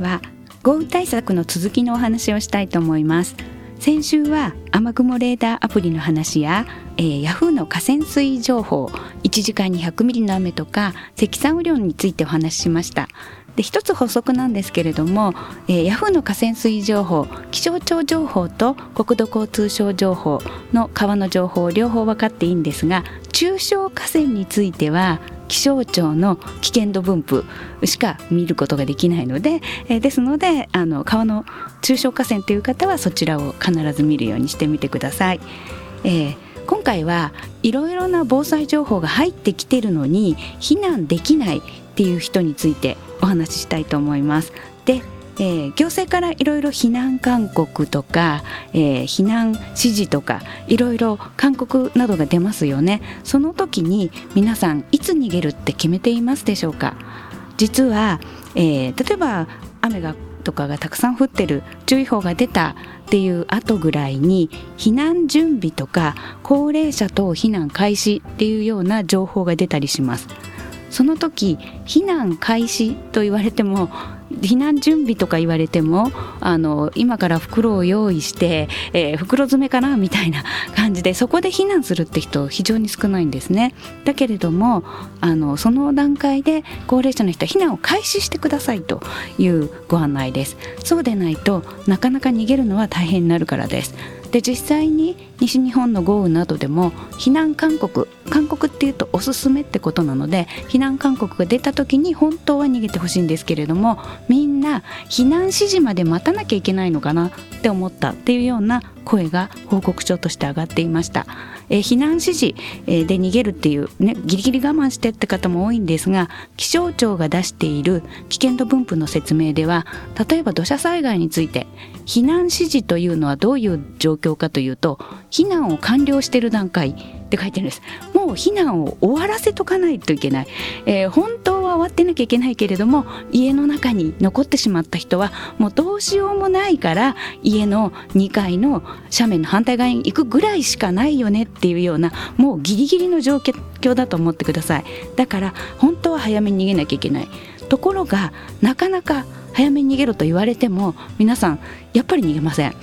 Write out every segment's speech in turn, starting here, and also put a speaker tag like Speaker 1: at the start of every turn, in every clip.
Speaker 1: は豪雨対策の続きのお話をしたいと思います。先週は雨雲レーダーアプリの話や、えー、ヤフーの河川水情報1時間に100ミリの雨とか積算雨量についてお話ししました。で一つ補足なんですけれども、えー、ヤフーの河川水情報気象庁情報と国土交通省情報の川の情報両方分かっていいんですが中小河川については気象庁の危険度分布しか見ることができないので、えー、ですのであの川の中小河川という方はそちらを必ず見るようにしてみてください。えー今回はいろいろな防災情報が入ってきてるのに避難できないっていう人についてお話ししたいと思います。でえー、行政からいろいろ避難勧告とか、えー、避難指示とかいろいろ勧告などが出ますよね。その時に皆さんいつ逃げるって決めていますでしょうか？実は、えー、例えば雨がとかがたくさん降ってる注意報が出たっていう後ぐらいに避難準備とか高齢者等避難開始っていうような情報が出たりします。その時避難開始と言われても避難準備とか言われてもあの今から袋を用意して、えー、袋詰めかなみたいな感じでそこで避難するって人非常に少ないんですね。だけれどもあのその段階で高齢者の人は避難を開始してくださいというご案内です。そうでないとなかなか逃げるのは大変になるからです。で実際に西日本の豪雨などでも避難勧告勧告っていうとおすすめってことなので避難勧告が出た時に本当は逃げてほしいんですけれどもみんな避難指示まで待たなきゃいけないのかなって思ったっていうような声が報告書として上がっていました。え避難指示、で逃げるっていうねギリギリ我慢してって方も多いんですが気象庁が出している危険度分布の説明では例えば土砂災害について避難指示というのはどういう状況かというと避難を完了している段階って書いてるんです。もう避難を終わらせとかないといけない、えー、本当は終わってなきゃいけないけれども家の中に残ってしまった人はもうどうしようもないから家の2階の斜面の反対側に行くぐらいしかないよねっていうようなもうギリギリの状況だと思ってください。だから本当は早めに逃げなきゃいけない。ところがなかなか早めに逃げろと言われても皆さんやっぱり逃げません。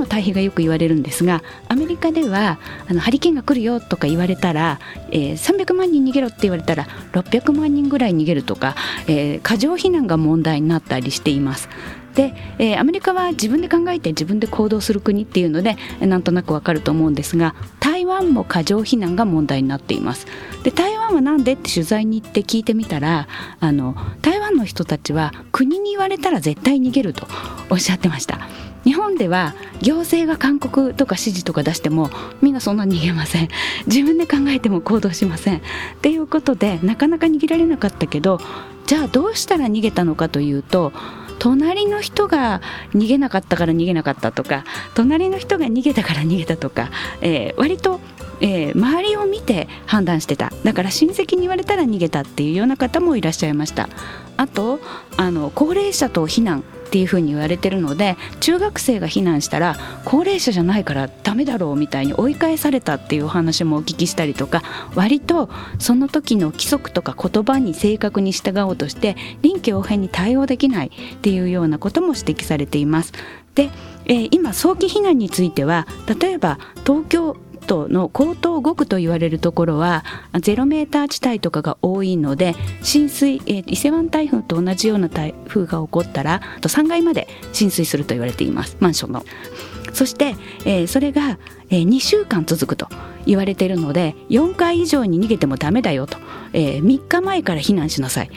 Speaker 1: の対比がよく言われるんですがアメリカではあのハリケーンが来るよとか言われたら、えー、300万人逃げろって言われたら600万人ぐらい逃げるとか、えー、過剰避難が問題になったりしています。で、えー、アメリカは自分で考えて自分で行動する国っていうのでなんとなくわかると思うんですが台湾も過剰避難が問題になっていますで台湾はなんでって取材に行って聞いてみたらあの台湾の人たちは国に言われたら絶対逃げるとおっしゃってました日本では行政が勧告とか指示とか出してもみんなそんな逃げません。自分で考えても行動しません。っていうことでなかなか逃げられなかったけどじゃあどうしたら逃げたのかというと隣の人が逃げなかったから逃げなかったとか隣の人が逃げたから逃げたとか、えー、割とえー、周りを見て判断してた。だから親戚に言われたら逃げたっていうような方もいらっしゃいました。あとあの高齢者と避難。っていうふうに言われてるので中学生が避難したら高齢者じゃないからダメだろうみたいに追い返されたっていうお話もお聞きしたりとか割とその時の規則とか言葉に正確に従おうとして臨機応変に対応できないっていうようなことも指摘されています。で、えー、今早期避難については例えば東京都の江東5区と言われるところはゼロメーター地帯とかが多いので浸水、えー、伊勢湾台風と同じような台風が起こったらと3階まで浸水すると言われていますマンションの。そして、えー、それが、えー、2週間続くと言われているので4階以上に逃げてもダメだよと、えー、3日前から避難しなさい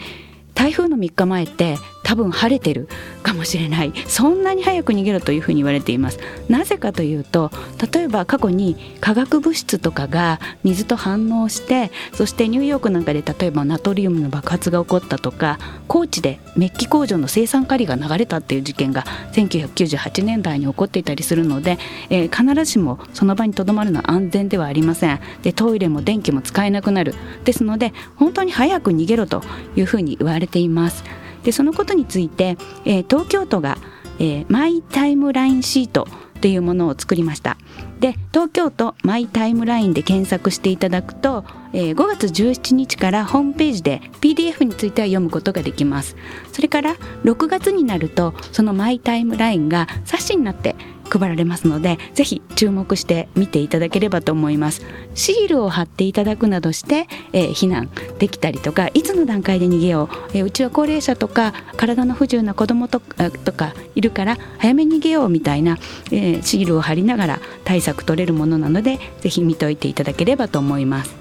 Speaker 1: 台風の3日前って多分晴れてるかもしれない。そんなに早く逃げろというふうに言われています。なぜかというと例えば過去に化学物質とかが水と反応してそしてニューヨークなんかで例えばナトリウムの爆発が起こったとか高知でメッキ工場の生産カリが流れたっていう事件が1998年代に起こっていたりするので、えー、必ずしもその場にとどまるのは安全ではありません。でトイレも電気も使えなくなる。ですので本当に早く逃げろというふうに言われています。でそのことについて、えー、東京都が、えー、マイタイムラインシートというものを作りました。で東京都マイタイムラインで検索していただくと、えー、5月17日からホームページで PDF については読むことができます。それから6月になるとそのマイタイムラインが冊子になって配られますのでぜひ注目して見ていただければと思います。シールを貼っていただくなどして、えー、避難できたりとかいつの段階で逃げよう、えー、うちは高齢者とか体の不自由な子どもととかいるから早めに逃げようみたいな、えー、シールを貼りながら対策取れるものなのでぜひ見といていただければと思います。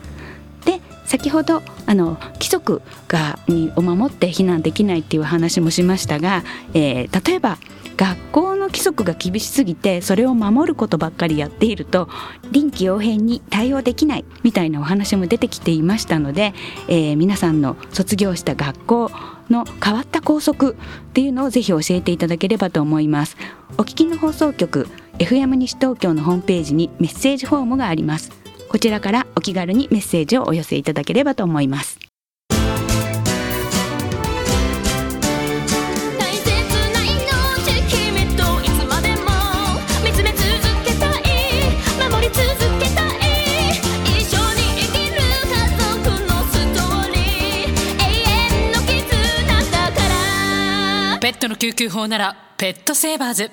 Speaker 1: で先ほどあの規則がにを守って避難できないっていう話もしましたが、えー、例えば学校の規則が厳しすぎてそれを守ることばっかりやっていると臨機応変に対応できないみたいなお話も出てきていましたので、えー、皆さんの卒業した学校の変わった校則っていうのをぜひ教えていただければと思います。お聞きの放送局 FM 西東京のホームページにメッセージフォームがあります。こちらからお気軽にメッセージをお寄せいただければと思います。
Speaker 2: ペットの救急法ならペットセーバーズ。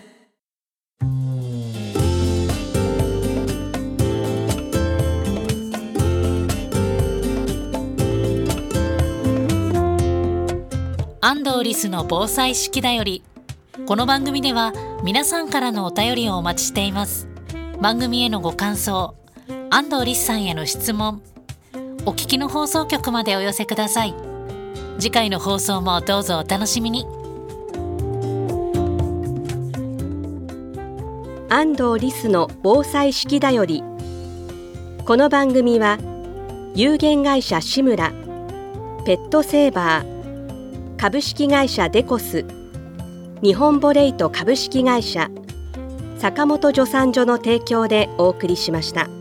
Speaker 2: 安藤リスの防災式だより。この番組では皆さんからのお便りをお待ちしています。番組へのご感想安藤リスさんへの質問お聞きの放送局までお寄せください。次回の放送もどうぞお楽しみに。
Speaker 3: 安藤リスの防災式だよりこの番組は有限会社志村ペットセーバー株式会社デコス日本ボレイト株式会社坂本助産所の提供でお送りしました。